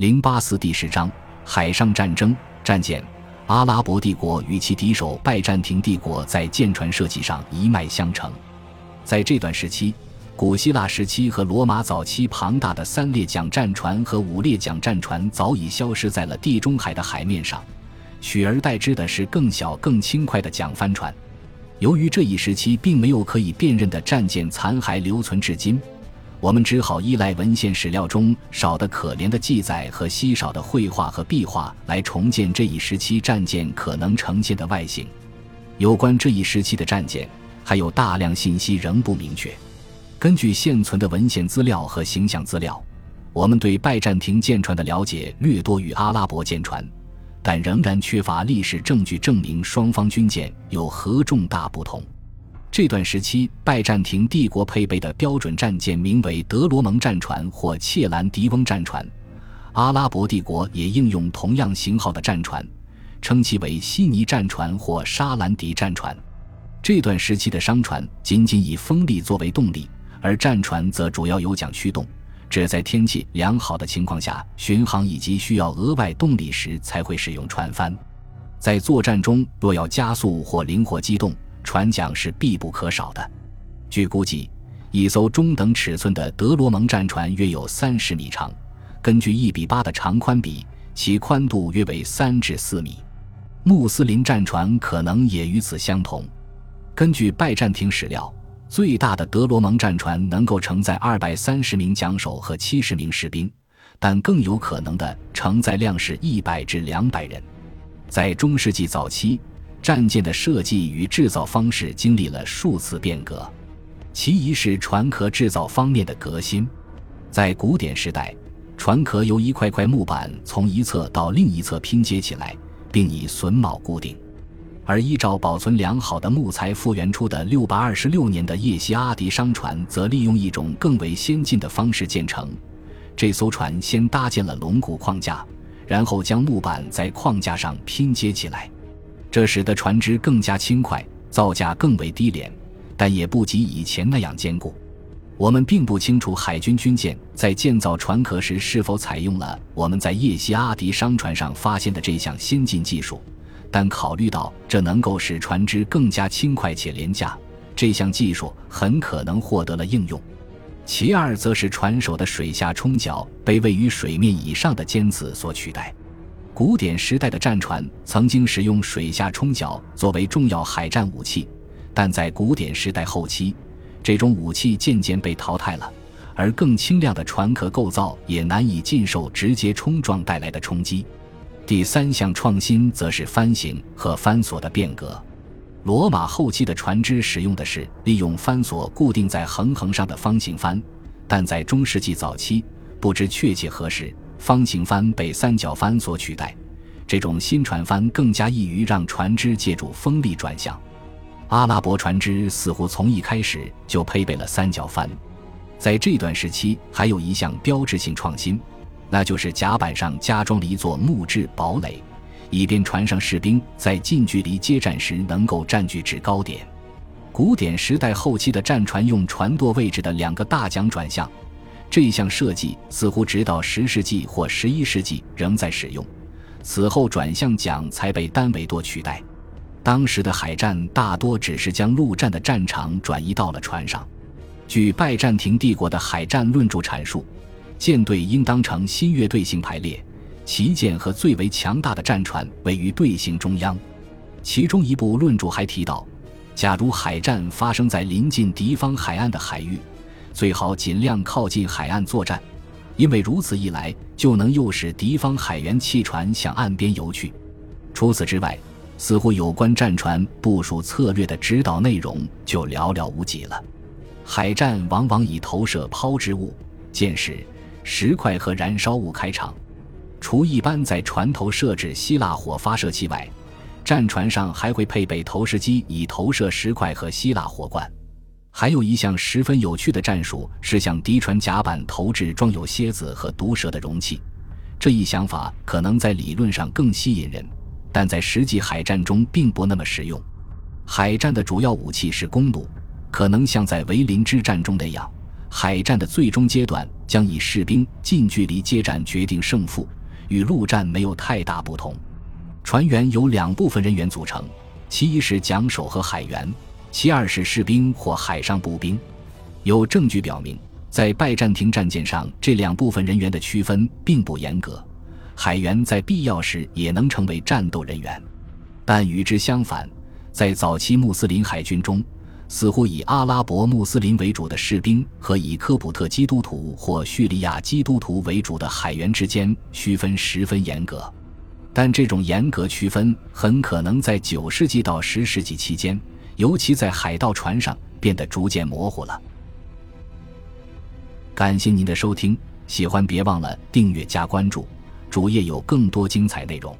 零八四第十章海上战争战舰。阿拉伯帝国与其敌手拜占庭帝国在舰船设计上一脉相承。在这段时期，古希腊时期和罗马早期庞大的三列桨战船和五列桨战船早已消失在了地中海的海面上，取而代之的是更小、更轻快的桨帆船。由于这一时期并没有可以辨认的战舰残骸留存至今。我们只好依赖文献史料中少得可怜的记载和稀少的绘画和壁画来重建这一时期战舰可能呈现的外形。有关这一时期的战舰，还有大量信息仍不明确。根据现存的文献资料和形象资料，我们对拜占庭舰船的了解略多于阿拉伯舰船，但仍然缺乏历史证据证明双方军舰有何重大不同。这段时期，拜占庭帝国配备的标准战舰名为德罗蒙战船或切兰迪翁战船，阿拉伯帝国也应用同样型号的战船，称其为悉尼战船或沙兰迪战船。这段时期的商船仅仅以风力作为动力，而战船则主要由桨驱动，只在天气良好的情况下巡航以及需要额外动力时才会使用船帆。在作战中，若要加速或灵活机动，船桨是必不可少的。据估计，一艘中等尺寸的德罗蒙战船约有三十米长，根据一比八的长宽比，其宽度约为三至四米。穆斯林战船可能也与此相同。根据拜占庭史料，最大的德罗蒙战船能够承载二百三十名桨手和七十名士兵，但更有可能的承载量是一百至两百人。在中世纪早期。战舰的设计与制造方式经历了数次变革，其一是船壳制造方面的革新。在古典时代，船壳由一块块木板从一侧到另一侧拼接起来，并以榫卯固定；而依照保存良好的木材复原出的六百二十六年的叶西阿迪商船，则利用一种更为先进的方式建成。这艘船先搭建了龙骨框架，然后将木板在框架上拼接起来。这使得船只更加轻快，造价更为低廉，但也不及以前那样坚固。我们并不清楚海军军舰在建造船壳时是否采用了我们在叶西阿迪商船上发现的这项先进技术，但考虑到这能够使船只更加轻快且廉价，这项技术很可能获得了应用。其二，则是船首的水下冲角被位于水面以上的尖刺所取代。古典时代的战船曾经使用水下冲角作为重要海战武器，但在古典时代后期，这种武器渐渐被淘汰了，而更轻量的船壳构造也难以禁受直接冲撞带来的冲击。第三项创新则是帆型和帆索的变革。罗马后期的船只使用的是利用帆索固定在横横上的方形帆，但在中世纪早期，不知确切何时。方形帆被三角帆所取代，这种新船帆更加易于让船只借助风力转向。阿拉伯船只似乎从一开始就配备了三角帆。在这段时期，还有一项标志性创新，那就是甲板上加装了一座木质堡垒，以便船上士兵在近距离接战时能够占据制高点。古典时代后期的战船用船舵位置的两个大桨转向。这项设计似乎直到十世纪或十一世纪仍在使用，此后转向桨才被单维舵取代。当时的海战大多只是将陆战的战场转移到了船上。据拜占庭帝国的海战论著阐述，舰队应当呈新月队形排列，旗舰和最为强大的战船位于队形中央。其中一部论著还提到，假如海战发生在临近敌方海岸的海域。最好尽量靠近海岸作战，因为如此一来就能诱使敌方海员弃船向岸边游去。除此之外，似乎有关战船部署策略的指导内容就寥寥无几了。海战往往以投射抛掷物、箭矢、石块和燃烧物开场。除一般在船头设置希腊火发射器外，战船上还会配备投石机，以投射石块和希腊火罐。还有一项十分有趣的战术是向敌船甲板投掷装有蝎子和毒蛇的容器。这一想法可能在理论上更吸引人，但在实际海战中并不那么实用。海战的主要武器是弓弩，可能像在维林之战中那样，海战的最终阶段将以士兵近距离接战决定胜负，与陆战没有太大不同。船员由两部分人员组成，其一是桨手和海员，其二是士兵或海上步兵。有证据表明，在拜占庭战舰上，这两部分人员的区分并不严格。海员在必要时也能成为战斗人员，但与之相反，在早期穆斯林海军中，似乎以阿拉伯穆斯林为主的士兵和以科普特基督徒或叙利亚基督徒为主的海员之间区分十分严格。但这种严格区分很可能在九世纪到十世纪期间，尤其在海盗船上变得逐渐模糊了。感谢您的收听，喜欢别忘了订阅加关注。主页有更多精彩内容。